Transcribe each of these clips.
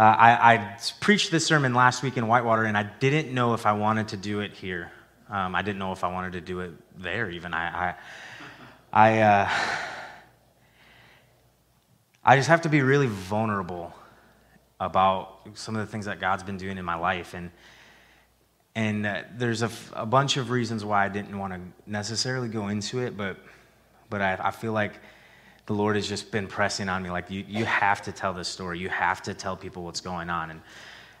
Uh, I, I, preached this sermon last week in Whitewater, and I didn't know if I wanted to do it here. Um, I didn't know if I wanted to do it there, even. I, I, I, uh, I just have to be really vulnerable about some of the things that God's been doing in my life. And, and uh, there's a, a bunch of reasons why I didn't want to necessarily go into it, but, but I, I feel like the Lord has just been pressing on me like, you, you have to tell this story. You have to tell people what's going on. And,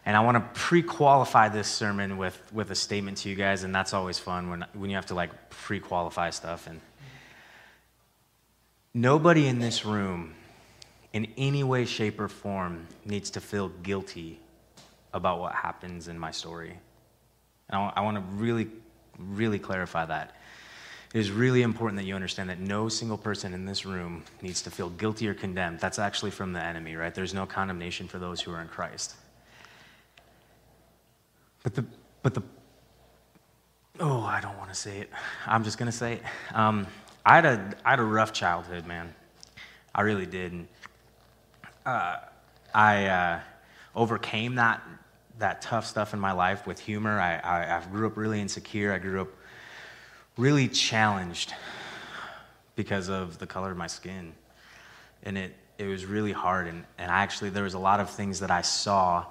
and I want to pre qualify this sermon with, with a statement to you guys, and that's always fun when, when you have to like pre qualify stuff. And nobody in this room in any way, shape, or form needs to feel guilty about what happens in my story. And I, I want to really, really clarify that. It is really important that you understand that no single person in this room needs to feel guilty or condemned. That's actually from the enemy, right? There's no condemnation for those who are in Christ. But the, but the, oh, I don't want to say it. I'm just going to say it. Um, I, had a, I had a rough childhood, man. I really did. And uh, I uh, overcame that that tough stuff in my life with humor. I, I, I, grew up really insecure. I grew up really challenged because of the color of my skin, and it it was really hard. And and I actually there was a lot of things that I saw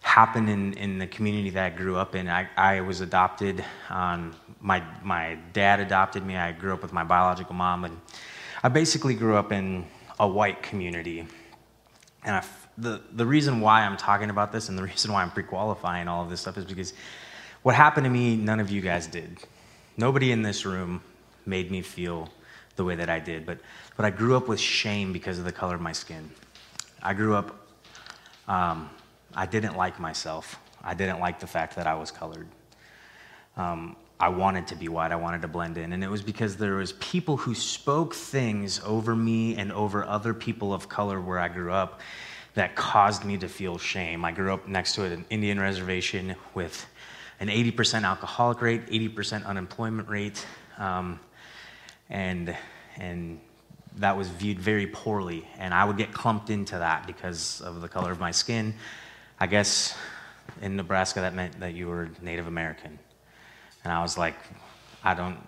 happen in, in the community that I grew up in. I, I was adopted. Um, my my dad adopted me. I grew up with my biological mom, and I basically grew up in a white community and I, the, the reason why I'm talking about this and the reason why I'm pre qualifying all of this stuff is because what happened to me, none of you guys did. Nobody in this room made me feel the way that I did, but, but I grew up with shame because of the color of my skin. I grew up, um, I didn't like myself. I didn't like the fact that I was colored. Um, I wanted to be white. I wanted to blend in. And it was because there was people who spoke things over me and over other people of color where I grew up that caused me to feel shame. I grew up next to an Indian reservation with an 80% alcoholic rate, 80% unemployment rate, um, and, and that was viewed very poorly. And I would get clumped into that because of the color of my skin. I guess in Nebraska that meant that you were Native American. And I was like, I don't,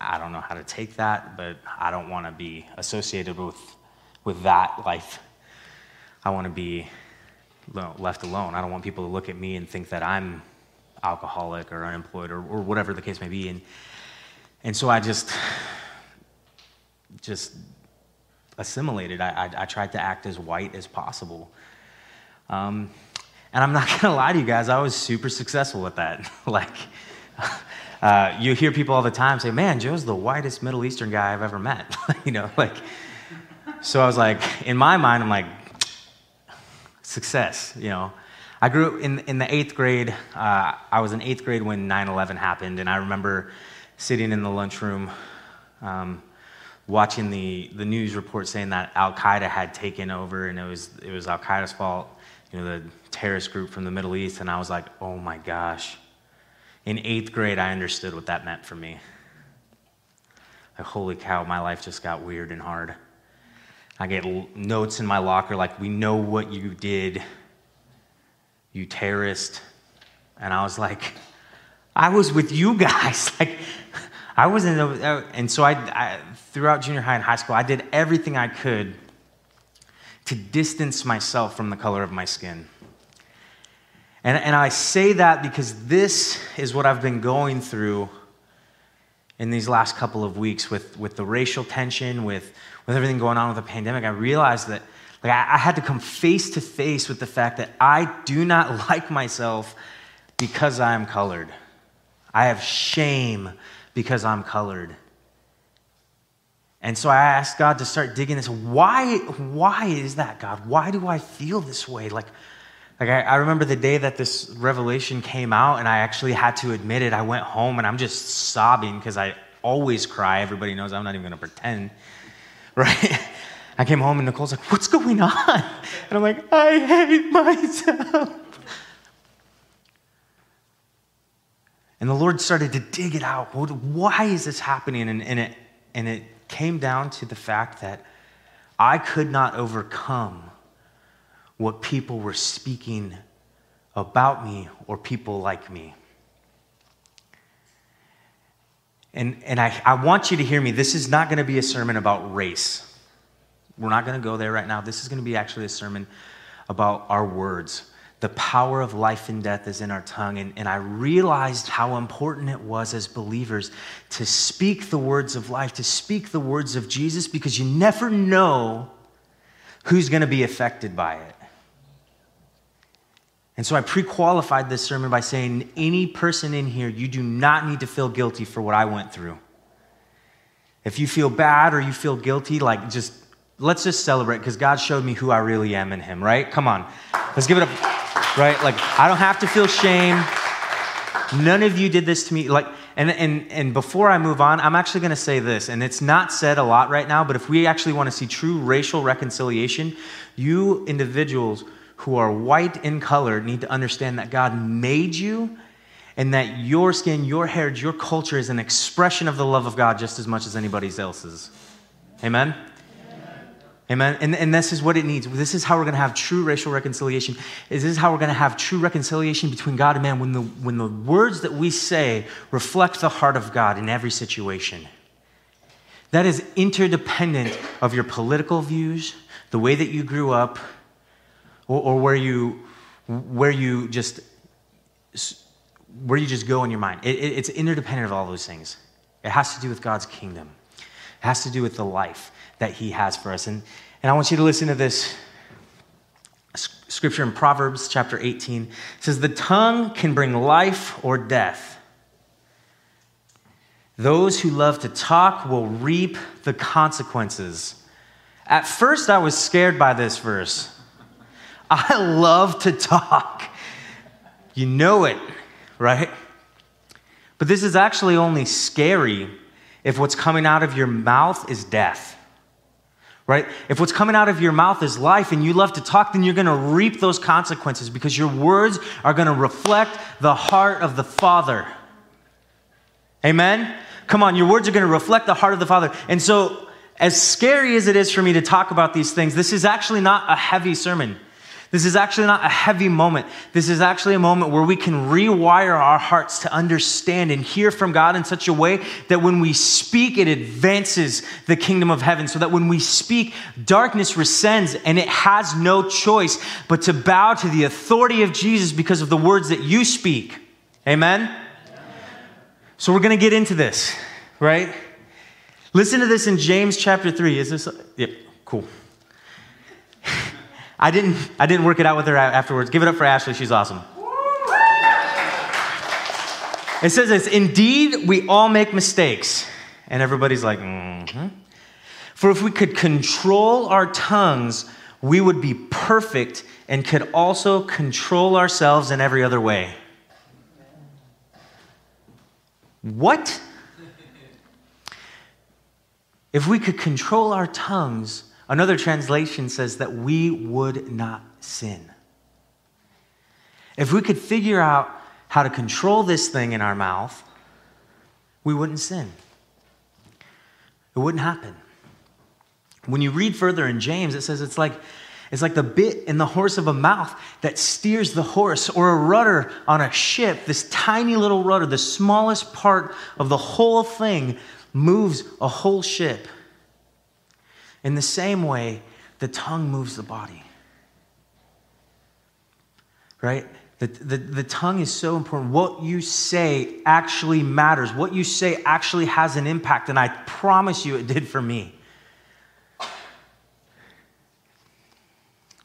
I don't know how to take that, but I don't want to be associated with, with that life. I want to be left alone. I don't want people to look at me and think that I'm alcoholic or unemployed or, or whatever the case may be. And, and so I just, just assimilated. I, I, I tried to act as white as possible. Um, and I'm not to lie to you guys, I was super successful at that. like, uh, you hear people all the time say, "Man, Joe's the whitest Middle Eastern guy I've ever met." you know, like. So I was like, in my mind, I'm like, success. You know, I grew in in the eighth grade. Uh, I was in eighth grade when 9/11 happened, and I remember sitting in the lunchroom. Um, watching the, the news report saying that Al Qaeda had taken over and it was, it was Al Qaeda's fault, you know, the terrorist group from the Middle East. And I was like, oh my gosh, in eighth grade, I understood what that meant for me. Like, holy cow, my life just got weird and hard. I get notes in my locker like, we know what you did, you terrorist. And I was like, I was with you guys. like, I wasn't, and so I, I, throughout junior high and high school, I did everything I could to distance myself from the color of my skin. And, and I say that because this is what I've been going through in these last couple of weeks with, with the racial tension, with, with everything going on with the pandemic. I realized that like, I, I had to come face to face with the fact that I do not like myself because I am colored. I have shame because I'm colored. And so I asked God to start digging this. Why, why is that, God? Why do I feel this way? Like, like, I, I, remember the day that this revelation came out, and I actually had to admit it. I went home and I'm just sobbing because I always cry. Everybody knows I'm not even going to pretend, right? I came home and Nicole's like, What's going on? And I'm like, I hate myself. And the Lord started to dig it out. Why is this happening? And, and, it, and it came down to the fact that I could not overcome what people were speaking about me or people like me. And, and I, I want you to hear me. This is not going to be a sermon about race. We're not going to go there right now. This is going to be actually a sermon about our words. The power of life and death is in our tongue. And, and I realized how important it was as believers to speak the words of life, to speak the words of Jesus, because you never know who's going to be affected by it. And so I pre qualified this sermon by saying, any person in here, you do not need to feel guilty for what I went through. If you feel bad or you feel guilty, like just let's just celebrate because God showed me who I really am in Him, right? Come on. Let's give it up, right? Like, I don't have to feel shame. None of you did this to me. Like, and, and, and before I move on, I'm actually going to say this, and it's not said a lot right now, but if we actually want to see true racial reconciliation, you individuals who are white in color need to understand that God made you and that your skin, your heritage, your culture is an expression of the love of God just as much as anybody else's. Amen? Amen. And, and this is what it needs. This is how we're going to have true racial reconciliation. Is this is how we're going to have true reconciliation between God and man when the, when the words that we say reflect the heart of God in every situation. That is interdependent of your political views, the way that you grew up, or, or where you where you just where you just go in your mind. It, it, it's interdependent of all those things. It has to do with God's kingdom. It has to do with the life that he has for us. And, and I want you to listen to this scripture in Proverbs chapter 18. It says, The tongue can bring life or death. Those who love to talk will reap the consequences. At first, I was scared by this verse. I love to talk. You know it, right? But this is actually only scary if what's coming out of your mouth is death right? If what's coming out of your mouth is life and you love to talk, then you're going to reap those consequences because your words are going to reflect the heart of the Father. Amen? Come on, your words are going to reflect the heart of the Father. And so, as scary as it is for me to talk about these things, this is actually not a heavy sermon. This is actually not a heavy moment. This is actually a moment where we can rewire our hearts to understand and hear from God in such a way that when we speak, it advances the kingdom of heaven. So that when we speak, darkness rescinds and it has no choice but to bow to the authority of Jesus because of the words that you speak. Amen? So we're going to get into this, right? Listen to this in James chapter 3. Is this? Yep, cool. I didn't, I didn't work it out with her afterwards. Give it up for Ashley. She's awesome. It says this Indeed, we all make mistakes. And everybody's like, mm-hmm. For if we could control our tongues, we would be perfect and could also control ourselves in every other way. What? If we could control our tongues, Another translation says that we would not sin. If we could figure out how to control this thing in our mouth, we wouldn't sin. It wouldn't happen. When you read further in James, it says it's like it's like the bit in the horse of a mouth that steers the horse, or a rudder on a ship. This tiny little rudder, the smallest part of the whole thing, moves a whole ship. In the same way, the tongue moves the body. Right? The, the, the tongue is so important. What you say actually matters. What you say actually has an impact, and I promise you it did for me.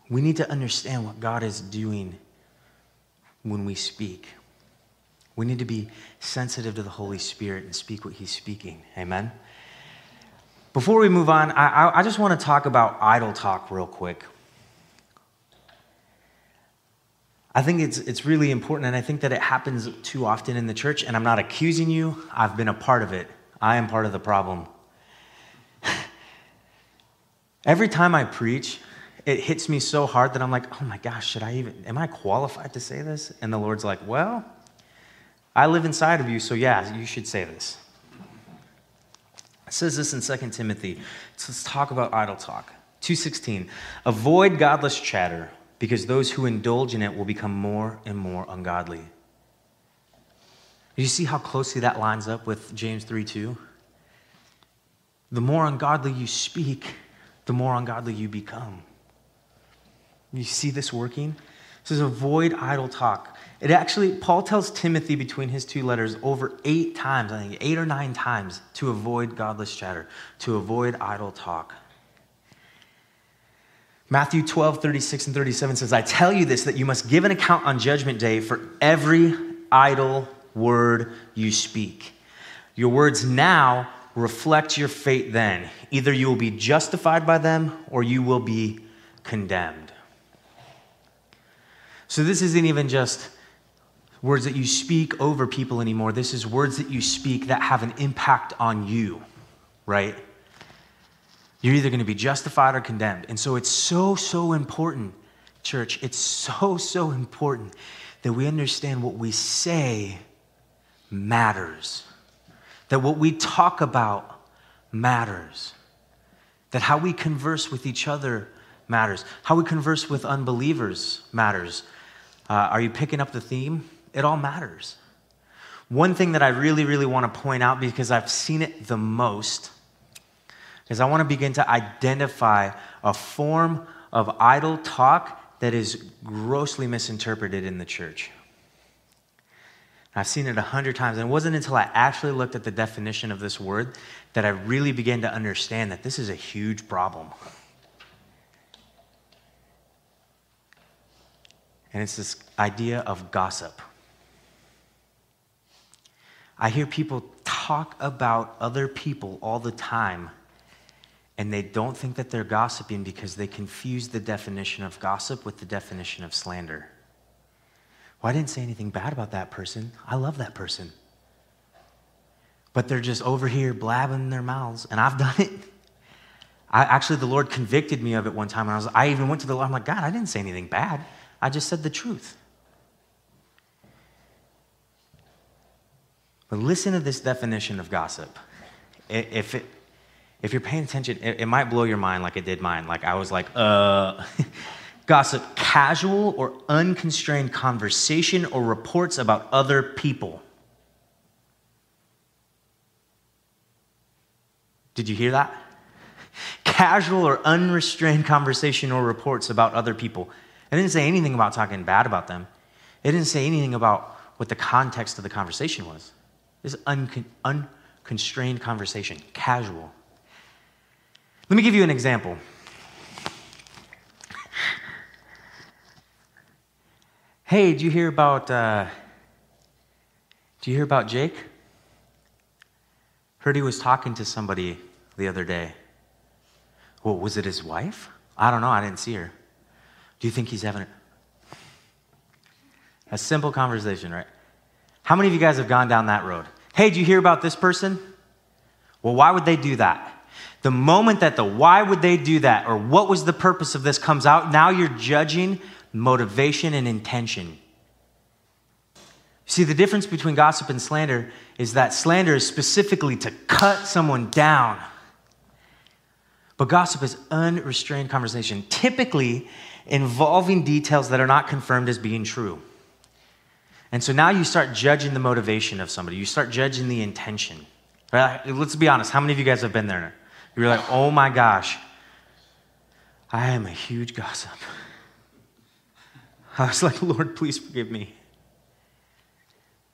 We need to understand what God is doing when we speak. We need to be sensitive to the Holy Spirit and speak what He's speaking. Amen? Before we move on, I, I just want to talk about idle talk real quick. I think it's, it's really important, and I think that it happens too often in the church. And I'm not accusing you, I've been a part of it. I am part of the problem. Every time I preach, it hits me so hard that I'm like, oh my gosh, should I even, am I qualified to say this? And the Lord's like, well, I live inside of you, so yeah, you should say this. It says this in 2 Timothy. Let's talk about idle talk. 2:16. Avoid godless chatter. because those who indulge in it will become more and more ungodly. You see how closely that lines up with James 3 2? The more ungodly you speak, the more ungodly you become. You see this working? It says, avoid idle talk. It actually, Paul tells Timothy between his two letters over eight times, I think eight or nine times, to avoid godless chatter, to avoid idle talk. Matthew 12, 36 and 37 says, I tell you this, that you must give an account on judgment day for every idle word you speak. Your words now reflect your fate then. Either you will be justified by them or you will be condemned. So, this isn't even just words that you speak over people anymore. This is words that you speak that have an impact on you, right? You're either going to be justified or condemned. And so, it's so, so important, church. It's so, so important that we understand what we say matters, that what we talk about matters, that how we converse with each other matters, how we converse with unbelievers matters. Uh, are you picking up the theme? It all matters. One thing that I really, really want to point out because I've seen it the most is I want to begin to identify a form of idle talk that is grossly misinterpreted in the church. I've seen it a hundred times, and it wasn't until I actually looked at the definition of this word that I really began to understand that this is a huge problem. And it's this idea of gossip. I hear people talk about other people all the time, and they don't think that they're gossiping because they confuse the definition of gossip with the definition of slander. Well, I didn't say anything bad about that person. I love that person. But they're just over here blabbing their mouths, and I've done it. I, actually, the Lord convicted me of it one time, and I, was, I even went to the Lord. I'm like, God, I didn't say anything bad. I just said the truth. But listen to this definition of gossip. If, it, if you're paying attention, it, it might blow your mind like it did mine. Like I was like, uh, gossip, casual or unconstrained conversation or reports about other people. Did you hear that? Casual or unrestrained conversation or reports about other people. It didn't say anything about talking bad about them. It didn't say anything about what the context of the conversation was. This uncon- unconstrained conversation, casual. Let me give you an example. Hey, did you hear about? Uh, did you hear about Jake? Heard he was talking to somebody the other day. Well, was it his wife? I don't know. I didn't see her. Do you think he's having a simple conversation, right? How many of you guys have gone down that road? Hey, do you hear about this person? Well, why would they do that? The moment that the why would they do that or what was the purpose of this comes out, now you're judging motivation and intention. See, the difference between gossip and slander is that slander is specifically to cut someone down. But gossip is unrestrained conversation, typically involving details that are not confirmed as being true. And so now you start judging the motivation of somebody, you start judging the intention. Right? Let's be honest, how many of you guys have been there? You're like, oh my gosh, I am a huge gossip. I was like, Lord, please forgive me.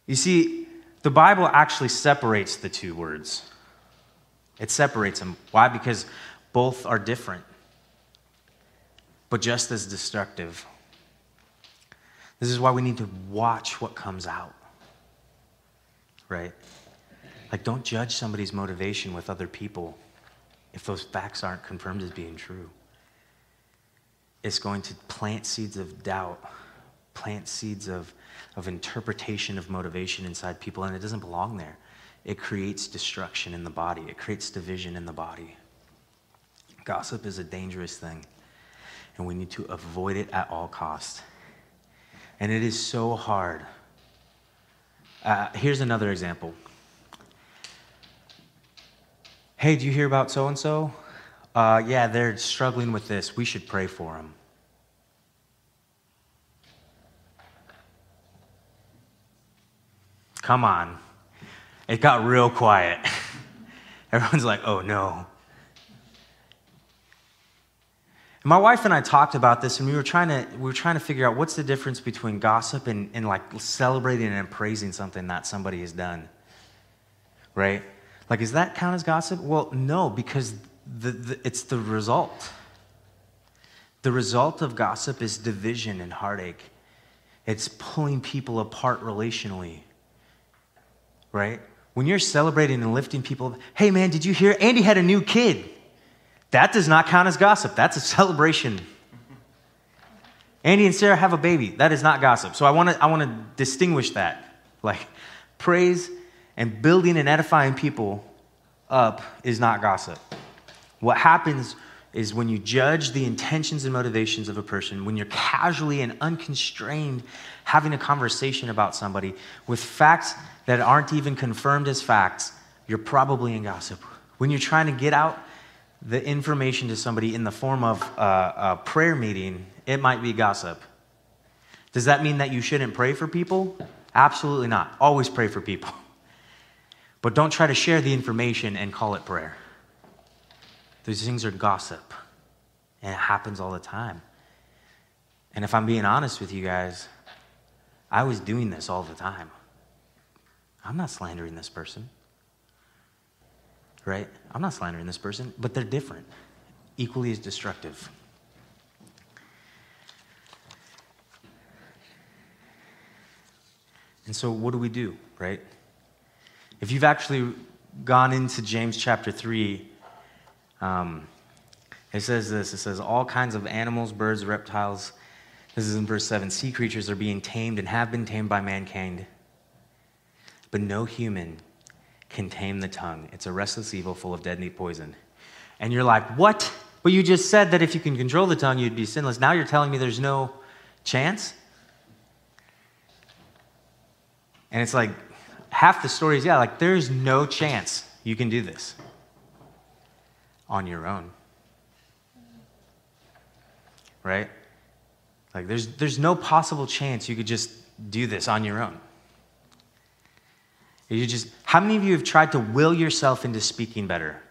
You see, the Bible actually separates the two words. It separates them. Why? Because both are different, but just as destructive. This is why we need to watch what comes out, right? Like, don't judge somebody's motivation with other people if those facts aren't confirmed as being true It's going to plant seeds of doubt, plant seeds of, of interpretation of motivation inside people, and it doesn't belong there. It creates destruction in the body, it creates division in the body. Gossip is a dangerous thing, and we need to avoid it at all costs. And it is so hard. Uh, here's another example. Hey, do you hear about so and so? Yeah, they're struggling with this. We should pray for them. Come on. It got real quiet. Everyone's like, oh no. My wife and I talked about this, and we were trying to we were trying to figure out what's the difference between gossip and, and like celebrating and praising something that somebody has done. Right? Like, does that count as gossip? Well, no, because the, the, it's the result. The result of gossip is division and heartache. It's pulling people apart relationally. Right? When you're celebrating and lifting people, hey man, did you hear? Andy had a new kid. That does not count as gossip. That's a celebration. Andy and Sarah have a baby. That is not gossip. So I want to I want to distinguish that. Like praise and building and edifying people up is not gossip. What happens is when you judge the intentions and motivations of a person, when you're casually and unconstrained having a conversation about somebody with facts that aren't even confirmed as facts, you're probably in gossip. When you're trying to get out the information to somebody in the form of a, a prayer meeting, it might be gossip. Does that mean that you shouldn't pray for people? Absolutely not. Always pray for people. But don't try to share the information and call it prayer. Those things are gossip, and it happens all the time. And if I'm being honest with you guys, I was doing this all the time. I'm not slandering this person right? I'm not slandering this person, but they're different, equally as destructive. And so, what do we do, right? If you've actually gone into James chapter 3, um, it says this it says, All kinds of animals, birds, reptiles, this is in verse 7, sea creatures are being tamed and have been tamed by mankind, but no human can tame the tongue. It's a restless evil full of deadly poison. And you're like, what? But you just said that if you can control the tongue, you'd be sinless. Now you're telling me there's no chance? And it's like, half the story is, yeah, like there's no chance you can do this on your own. Right? Like there's, there's no possible chance you could just do this on your own. You just, how many of you have tried to will yourself into speaking better?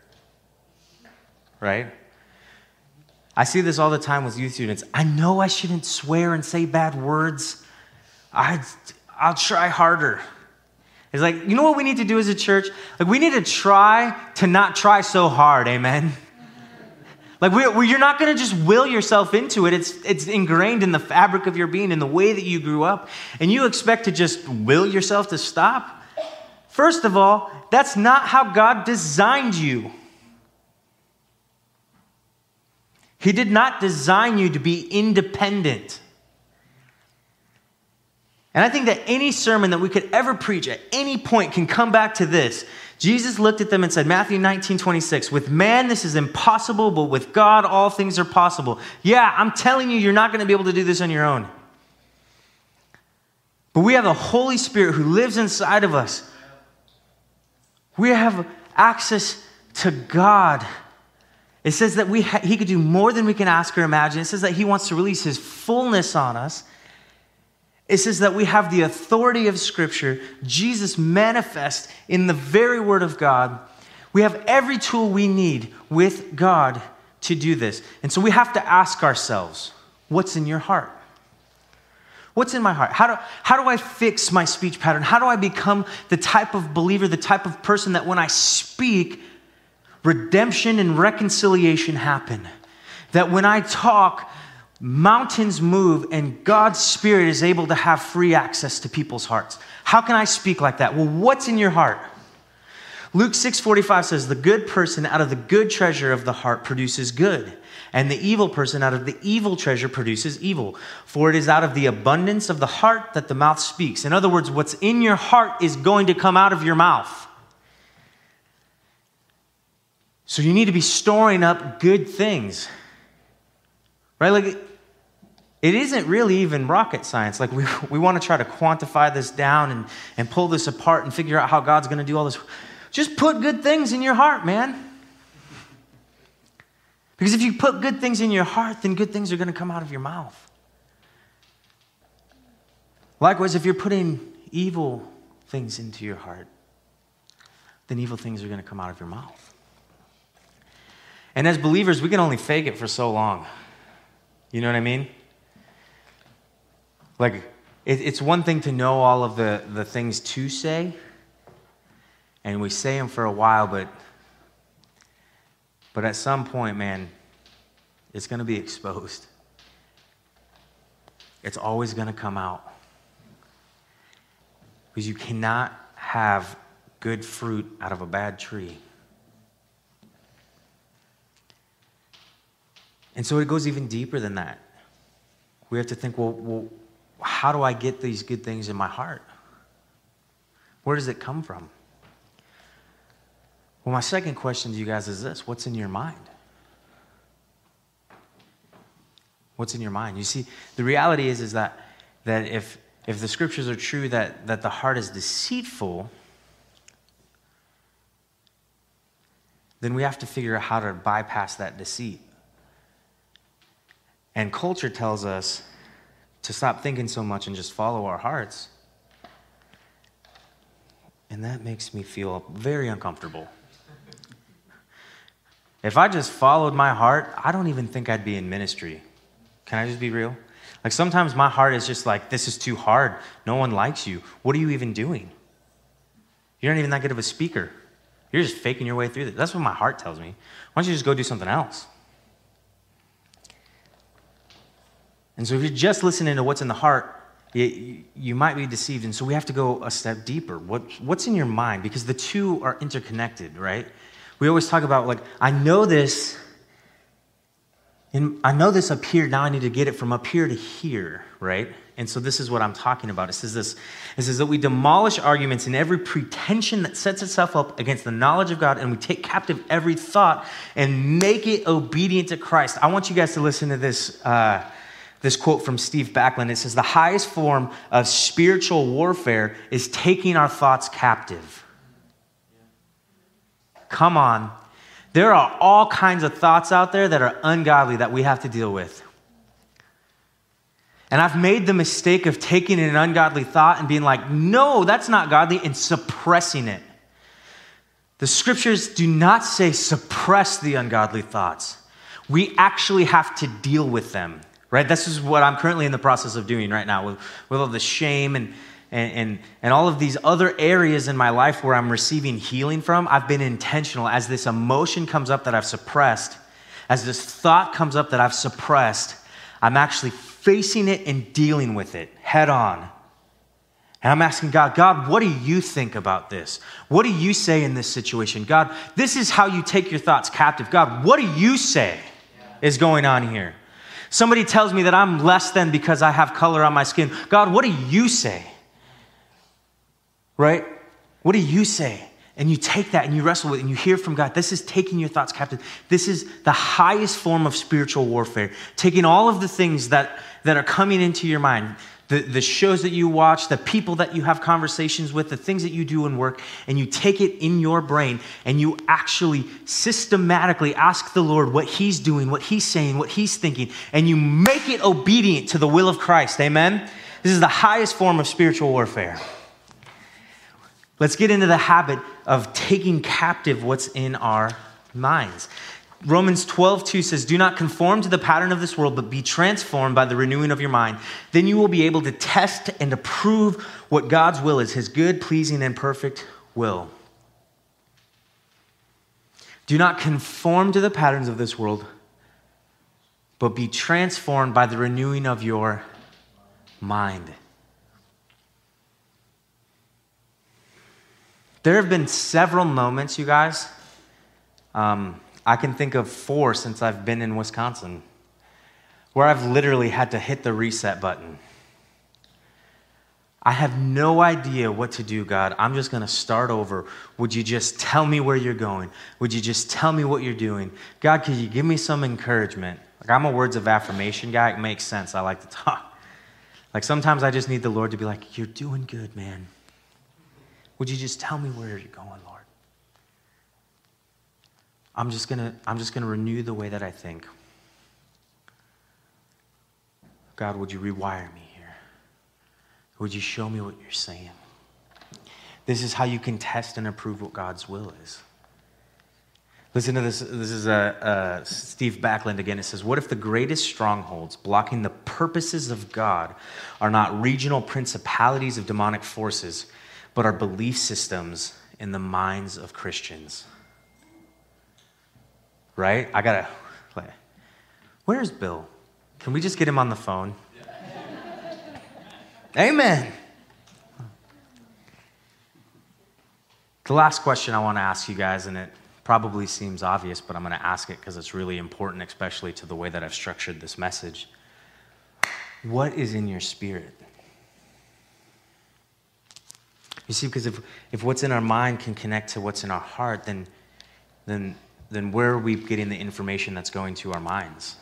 Right? I see this all the time with youth students. I know I shouldn't swear and say bad words. I, I'll try harder. It's like, you know what we need to do as a church? Like, we need to try to not try so hard, amen? Like, we, we, you're not going to just will yourself into it. It's, it's ingrained in the fabric of your being, in the way that you grew up. And you expect to just will yourself to stop? First of all, that's not how God designed you. He did not design you to be independent. And I think that any sermon that we could ever preach at any point can come back to this. Jesus looked at them and said, Matthew 19, 26, with man this is impossible, but with God all things are possible. Yeah, I'm telling you, you're not going to be able to do this on your own. But we have the Holy Spirit who lives inside of us we have access to God. It says that we ha- He could do more than we can ask or imagine. It says that He wants to release His fullness on us. It says that we have the authority of Scripture, Jesus manifest in the very Word of God. We have every tool we need with God to do this. And so we have to ask ourselves what's in your heart? What's in my heart? How do, how do I fix my speech pattern? How do I become the type of believer, the type of person that when I speak, redemption and reconciliation happen? That when I talk, mountains move and God's Spirit is able to have free access to people's hearts. How can I speak like that? Well, what's in your heart? Luke 6:45 says the good person out of the good treasure of the heart produces good and the evil person out of the evil treasure produces evil. For it is out of the abundance of the heart that the mouth speaks. In other words, what's in your heart is going to come out of your mouth. So you need to be storing up good things. Right? Like, it isn't really even rocket science. Like, we, we want to try to quantify this down and, and pull this apart and figure out how God's going to do all this. Just put good things in your heart, man. Because if you put good things in your heart, then good things are going to come out of your mouth. Likewise, if you're putting evil things into your heart, then evil things are going to come out of your mouth. And as believers, we can only fake it for so long. You know what I mean? Like, it, it's one thing to know all of the, the things to say, and we say them for a while, but, but at some point, man, it's going to be exposed. It's always going to come out. Because you cannot have good fruit out of a bad tree. And so it goes even deeper than that. We have to think, well, well, how do I get these good things in my heart? Where does it come from? Well, my second question to you guys is this what's in your mind? What's in your mind? You see, the reality is, is that, that if, if the scriptures are true that, that the heart is deceitful, then we have to figure out how to bypass that deceit. And culture tells us to stop thinking so much and just follow our hearts. And that makes me feel very uncomfortable. If I just followed my heart, I don't even think I'd be in ministry. Can I just be real? Like sometimes my heart is just like, this is too hard. No one likes you. What are you even doing? You're not even that good of a speaker. You're just faking your way through this. That's what my heart tells me. Why don't you just go do something else? And so if you're just listening to what's in the heart, you, you might be deceived. And so we have to go a step deeper. What, what's in your mind? Because the two are interconnected, right? We always talk about, like, I know this, and I know this up here, now I need to get it from up here to here, right? And so this is what I'm talking about. It says this it says that we demolish arguments and every pretension that sets itself up against the knowledge of God, and we take captive every thought and make it obedient to Christ. I want you guys to listen to this. Uh, this quote from Steve Backlund. It says, The highest form of spiritual warfare is taking our thoughts captive. Come on. There are all kinds of thoughts out there that are ungodly that we have to deal with. And I've made the mistake of taking an ungodly thought and being like, no, that's not godly, and suppressing it. The scriptures do not say suppress the ungodly thoughts. We actually have to deal with them right? This is what I'm currently in the process of doing right now with, with all the shame and, and, and, and all of these other areas in my life where I'm receiving healing from. I've been intentional as this emotion comes up that I've suppressed, as this thought comes up that I've suppressed, I'm actually facing it and dealing with it head on. And I'm asking God, God, what do you think about this? What do you say in this situation? God, this is how you take your thoughts captive. God, what do you say is going on here? Somebody tells me that I'm less than because I have color on my skin. God, what do you say? Right? What do you say? And you take that and you wrestle with it and you hear from God. This is taking your thoughts captive. This is the highest form of spiritual warfare. Taking all of the things that, that are coming into your mind, the, the shows that you watch, the people that you have conversations with, the things that you do in work, and you take it in your brain and you actually systematically ask the Lord what He's doing, what He's saying, what He's thinking, and you make it obedient to the will of Christ. Amen? This is the highest form of spiritual warfare. Let's get into the habit of taking captive what's in our minds. Romans 12, 2 says, Do not conform to the pattern of this world, but be transformed by the renewing of your mind. Then you will be able to test and approve what God's will is, his good, pleasing, and perfect will. Do not conform to the patterns of this world, but be transformed by the renewing of your mind. There have been several moments, you guys. Um, I can think of four since I've been in Wisconsin where I've literally had to hit the reset button. I have no idea what to do, God. I'm just going to start over. Would you just tell me where you're going? Would you just tell me what you're doing? God, could you give me some encouragement? Like, I'm a words of affirmation guy. It makes sense. I like to talk. Like, sometimes I just need the Lord to be like, You're doing good, man. Would you just tell me where you're going, Lord? I'm just gonna, I'm just gonna renew the way that I think. God, would you rewire me here? Would you show me what you're saying? This is how you can test and approve what God's will is. Listen to this. This is a, a Steve Backlund again. It says, What if the greatest strongholds blocking the purposes of God are not regional principalities of demonic forces, but are belief systems in the minds of Christians? Right? I gotta. Where's Bill? Can we just get him on the phone? Amen. The last question I want to ask you guys, and it probably seems obvious, but I'm going to ask it because it's really important, especially to the way that I've structured this message. What is in your spirit? You see, because if, if what's in our mind can connect to what's in our heart, then, then, then where are we getting the information that's going to our minds?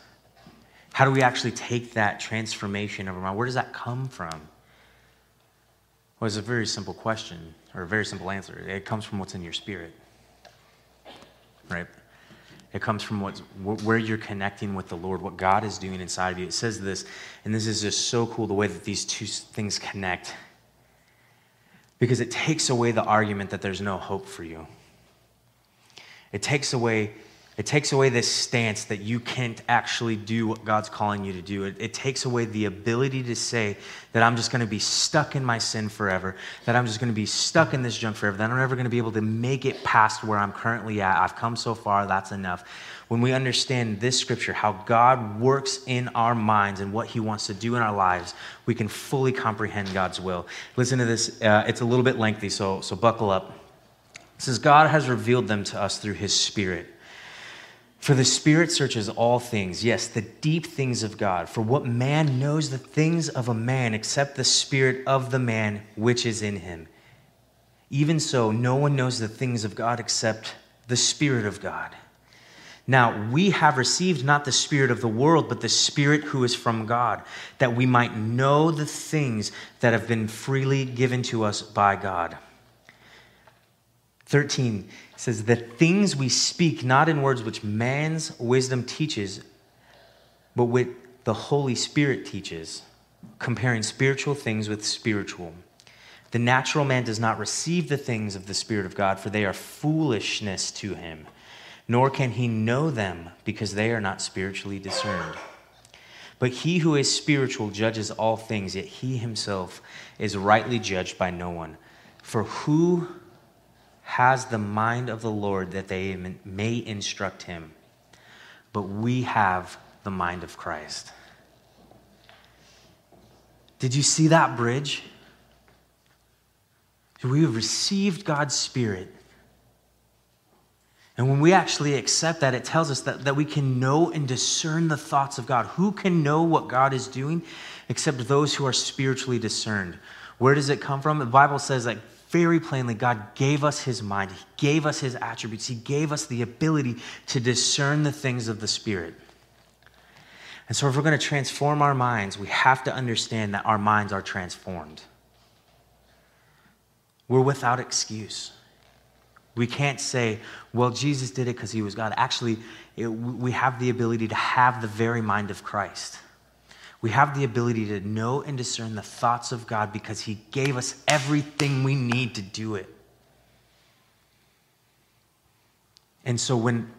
How do we actually take that transformation of our mind? Where does that come from? Well, it's a very simple question, or a very simple answer. It comes from what's in your spirit right? It comes from what's, where you're connecting with the Lord, what God is doing inside of you. It says this, and this is just so cool the way that these two things connect because it takes away the argument that there's no hope for you. It takes away it takes away this stance that you can't actually do what God's calling you to do. It, it takes away the ability to say that I'm just going to be stuck in my sin forever, that I'm just going to be stuck in this junk forever, that I'm never going to be able to make it past where I'm currently at. I've come so far, that's enough. When we understand this scripture, how God works in our minds and what he wants to do in our lives, we can fully comprehend God's will. Listen to this, uh, it's a little bit lengthy, so, so buckle up. It says, God has revealed them to us through his spirit. For the Spirit searches all things, yes, the deep things of God. For what man knows the things of a man except the Spirit of the man which is in him? Even so, no one knows the things of God except the Spirit of God. Now, we have received not the Spirit of the world, but the Spirit who is from God, that we might know the things that have been freely given to us by God. 13 says, The things we speak not in words which man's wisdom teaches, but what the Holy Spirit teaches, comparing spiritual things with spiritual. The natural man does not receive the things of the Spirit of God, for they are foolishness to him, nor can he know them, because they are not spiritually discerned. But he who is spiritual judges all things, yet he himself is rightly judged by no one. For who has the mind of the Lord that they may instruct him. But we have the mind of Christ. Did you see that bridge? We have received God's Spirit. And when we actually accept that, it tells us that, that we can know and discern the thoughts of God. Who can know what God is doing except those who are spiritually discerned? Where does it come from? The Bible says that very plainly, God gave us his mind, he gave us his attributes, he gave us the ability to discern the things of the Spirit. And so, if we're going to transform our minds, we have to understand that our minds are transformed. We're without excuse. We can't say, well, Jesus did it because he was God. Actually, it, we have the ability to have the very mind of Christ. We have the ability to know and discern the thoughts of God because He gave us everything we need to do it. And so when,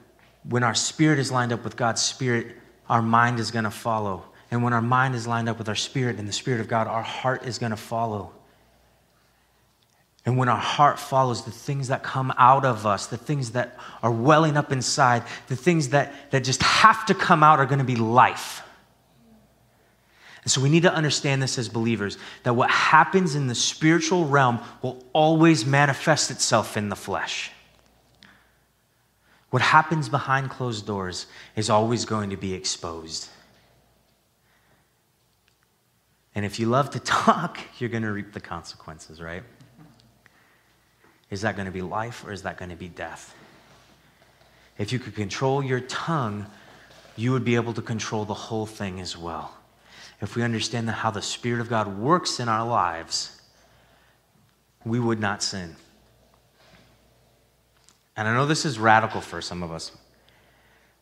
when our spirit is lined up with God's spirit, our mind is going to follow. And when our mind is lined up with our spirit and the spirit of God, our heart is going to follow. And when our heart follows the things that come out of us, the things that are welling up inside, the things that, that just have to come out are going to be life. And so we need to understand this as believers that what happens in the spiritual realm will always manifest itself in the flesh. What happens behind closed doors is always going to be exposed. And if you love to talk, you're going to reap the consequences, right? Is that going to be life or is that going to be death? If you could control your tongue, you would be able to control the whole thing as well if we understand how the Spirit of God works in our lives, we would not sin. And I know this is radical for some of us.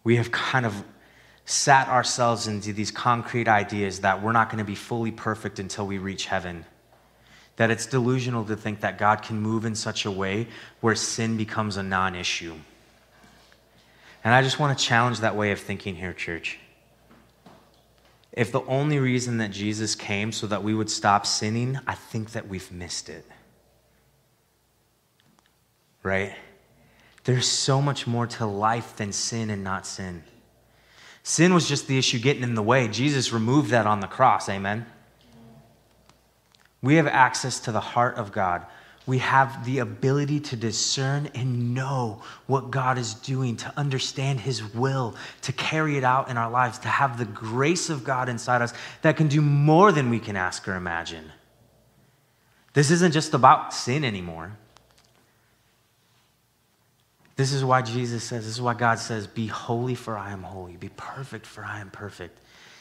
We have kind of sat ourselves into these concrete ideas that we're not going to be fully perfect until we reach heaven that it's delusional to think that God can move in such a way where sin becomes a non issue. And I just want to challenge that way of thinking here, church. If the only reason that Jesus came so that we would stop sinning, I think that we've missed it. Right? There's so much more to life than sin and not sin. Sin was just the issue getting in the way. Jesus removed that on the cross. Amen. We have access to the heart of God. We have the ability to discern and know what God is doing, to understand His will, to carry it out in our lives, to have the grace of God inside us that can do more than we can ask or imagine. This isn't just about sin anymore. This is why Jesus says, this is why God says, Be holy, for I am holy. Be perfect, for I am perfect.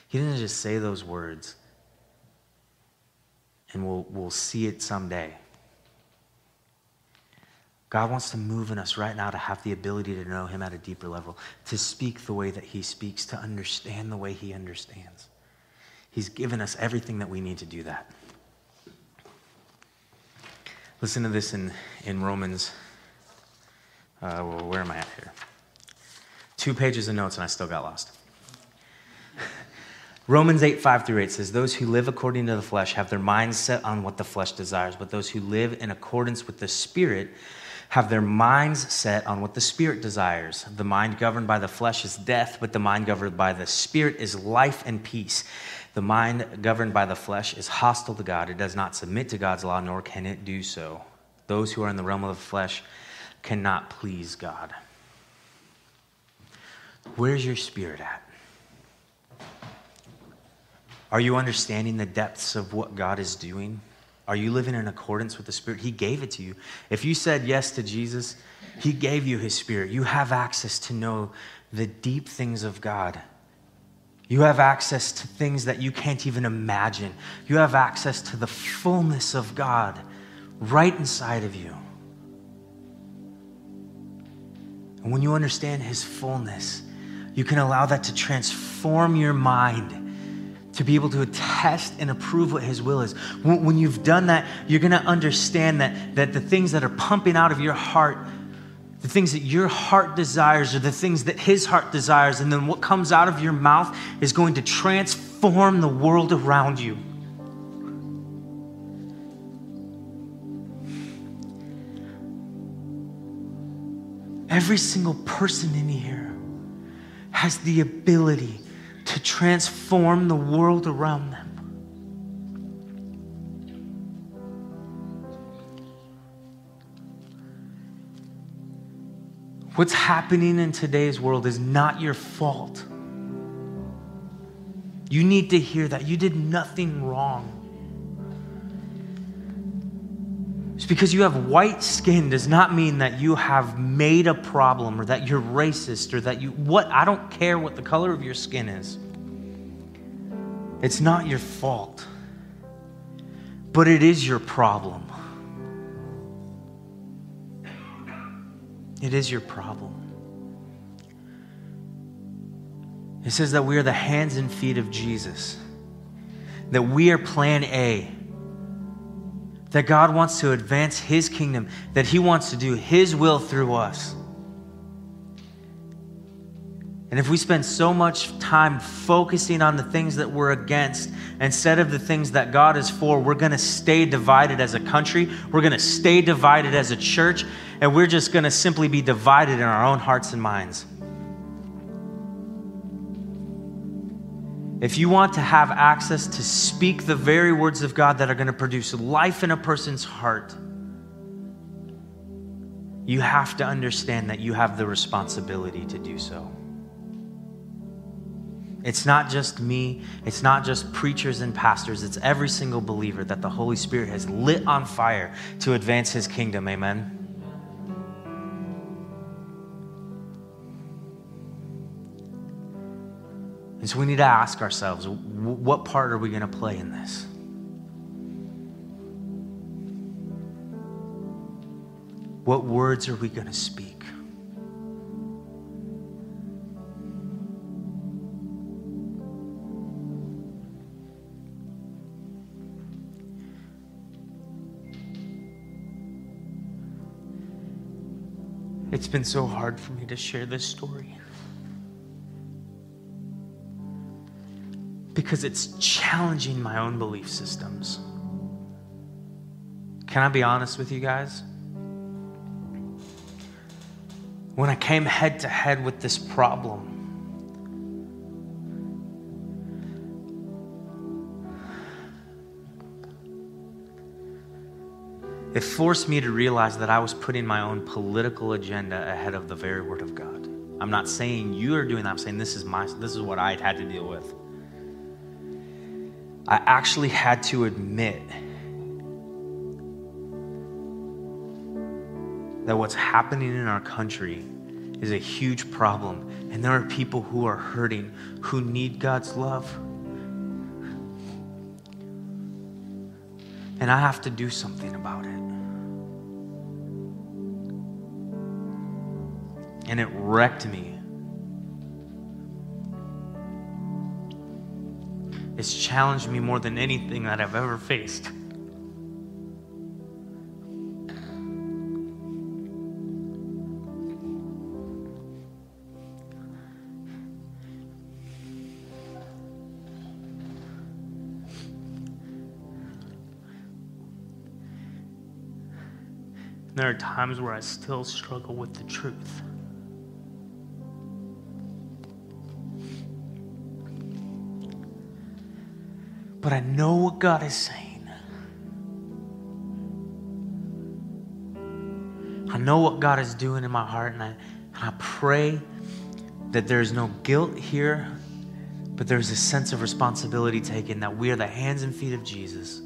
He didn't just say those words, and we'll, we'll see it someday. God wants to move in us right now to have the ability to know Him at a deeper level, to speak the way that He speaks, to understand the way He understands. He's given us everything that we need to do that. Listen to this in, in Romans uh, well, where am I at here? Two pages of notes, and I still got lost. Romans 8, 5 through 8 says, Those who live according to the flesh have their minds set on what the flesh desires, but those who live in accordance with the Spirit have their minds set on what the Spirit desires. The mind governed by the flesh is death, but the mind governed by the Spirit is life and peace. The mind governed by the flesh is hostile to God. It does not submit to God's law, nor can it do so. Those who are in the realm of the flesh cannot please God. Where's your spirit at? Are you understanding the depths of what God is doing? Are you living in accordance with the Spirit? He gave it to you. If you said yes to Jesus, He gave you His Spirit. You have access to know the deep things of God. You have access to things that you can't even imagine. You have access to the fullness of God right inside of you. And when you understand His fullness, you can allow that to transform your mind to be able to attest and approve what His will is. When you've done that, you're going to understand that, that the things that are pumping out of your heart, the things that your heart desires, are the things that His heart desires. And then what comes out of your mouth is going to transform the world around you. Every single person in here has the ability to transform the world around them. What's happening in today's world is not your fault. You need to hear that. You did nothing wrong. Because you have white skin does not mean that you have made a problem or that you're racist or that you, what, I don't care what the color of your skin is. It's not your fault, but it is your problem. It is your problem. It says that we are the hands and feet of Jesus, that we are plan A that God wants to advance His kingdom, that He wants to do His will through us. And if we spend so much time focusing on the things that we're against instead of the things that God is for, we're going to stay divided as a country. We're going to stay divided as a church. And we're just going to simply be divided in our own hearts and minds. If you want to have access to speak the very words of God that are going to produce life in a person's heart, you have to understand that you have the responsibility to do so. It's not just me, it's not just preachers and pastors, it's every single believer that the Holy Spirit has lit on fire to advance his kingdom. Amen. And so we need to ask ourselves what part are we going to play in this? What words are we going to speak? It's been so hard for me to share this story. Because it's challenging my own belief systems. Can I be honest with you guys? When I came head to head with this problem, it forced me to realize that I was putting my own political agenda ahead of the very word of God. I'm not saying you are doing that. I'm saying this is my this is what I had to deal with. I actually had to admit that what's happening in our country is a huge problem and there are people who are hurting who need God's love. And I have to do something about it. and it wrecked me. It's challenged me more than anything that I've ever faced. There are times where I still struggle with the truth. But I know what God is saying. I know what God is doing in my heart, and I, and I pray that there's no guilt here, but there's a sense of responsibility taken that we are the hands and feet of Jesus.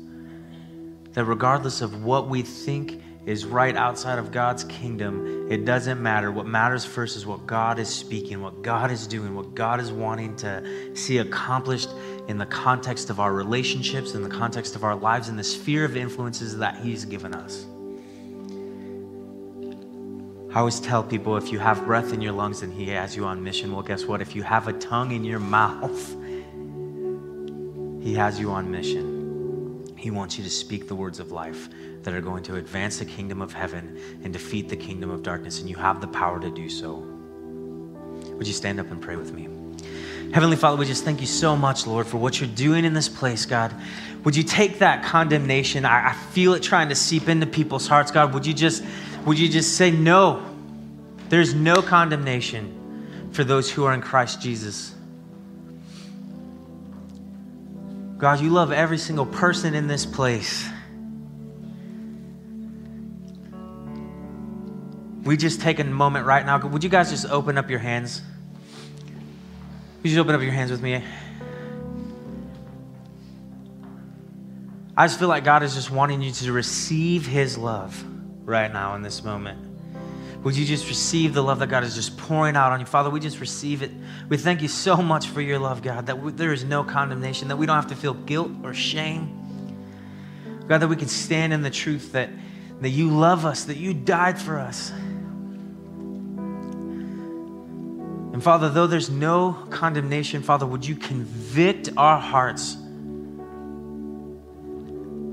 That regardless of what we think is right outside of God's kingdom, it doesn't matter. What matters first is what God is speaking, what God is doing, what God is wanting to see accomplished in the context of our relationships, in the context of our lives, in the sphere of influences that He's given us. I always tell people if you have breath in your lungs and He has you on mission, well, guess what? If you have a tongue in your mouth, He has you on mission. He wants you to speak the words of life that are going to advance the kingdom of heaven and defeat the kingdom of darkness, and you have the power to do so. Would you stand up and pray with me? Heavenly Father, we just thank you so much, Lord, for what you're doing in this place, God. Would you take that condemnation? I, I feel it trying to seep into people's hearts, God. Would you just, would you just say no? There's no condemnation for those who are in Christ Jesus. God, you love every single person in this place. we just take a moment right now. Would you guys just open up your hands? Would you open up your hands with me? I just feel like God is just wanting you to receive His love right now in this moment. Would you just receive the love that God is just pouring out on you? Father, we just receive it. We thank you so much for your love, God, that we, there is no condemnation, that we don't have to feel guilt or shame. God, that we can stand in the truth that, that you love us, that you died for us. And Father, though there's no condemnation, Father, would you convict our hearts?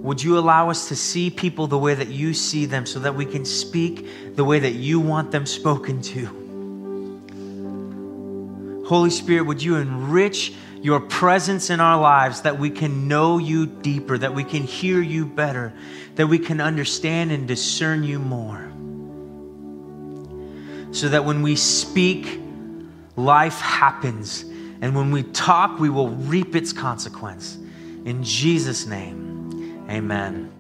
Would you allow us to see people the way that you see them so that we can speak the way that you want them spoken to? Holy Spirit, would you enrich your presence in our lives that we can know you deeper, that we can hear you better, that we can understand and discern you more? So that when we speak, life happens. And when we talk, we will reap its consequence. In Jesus' name, amen.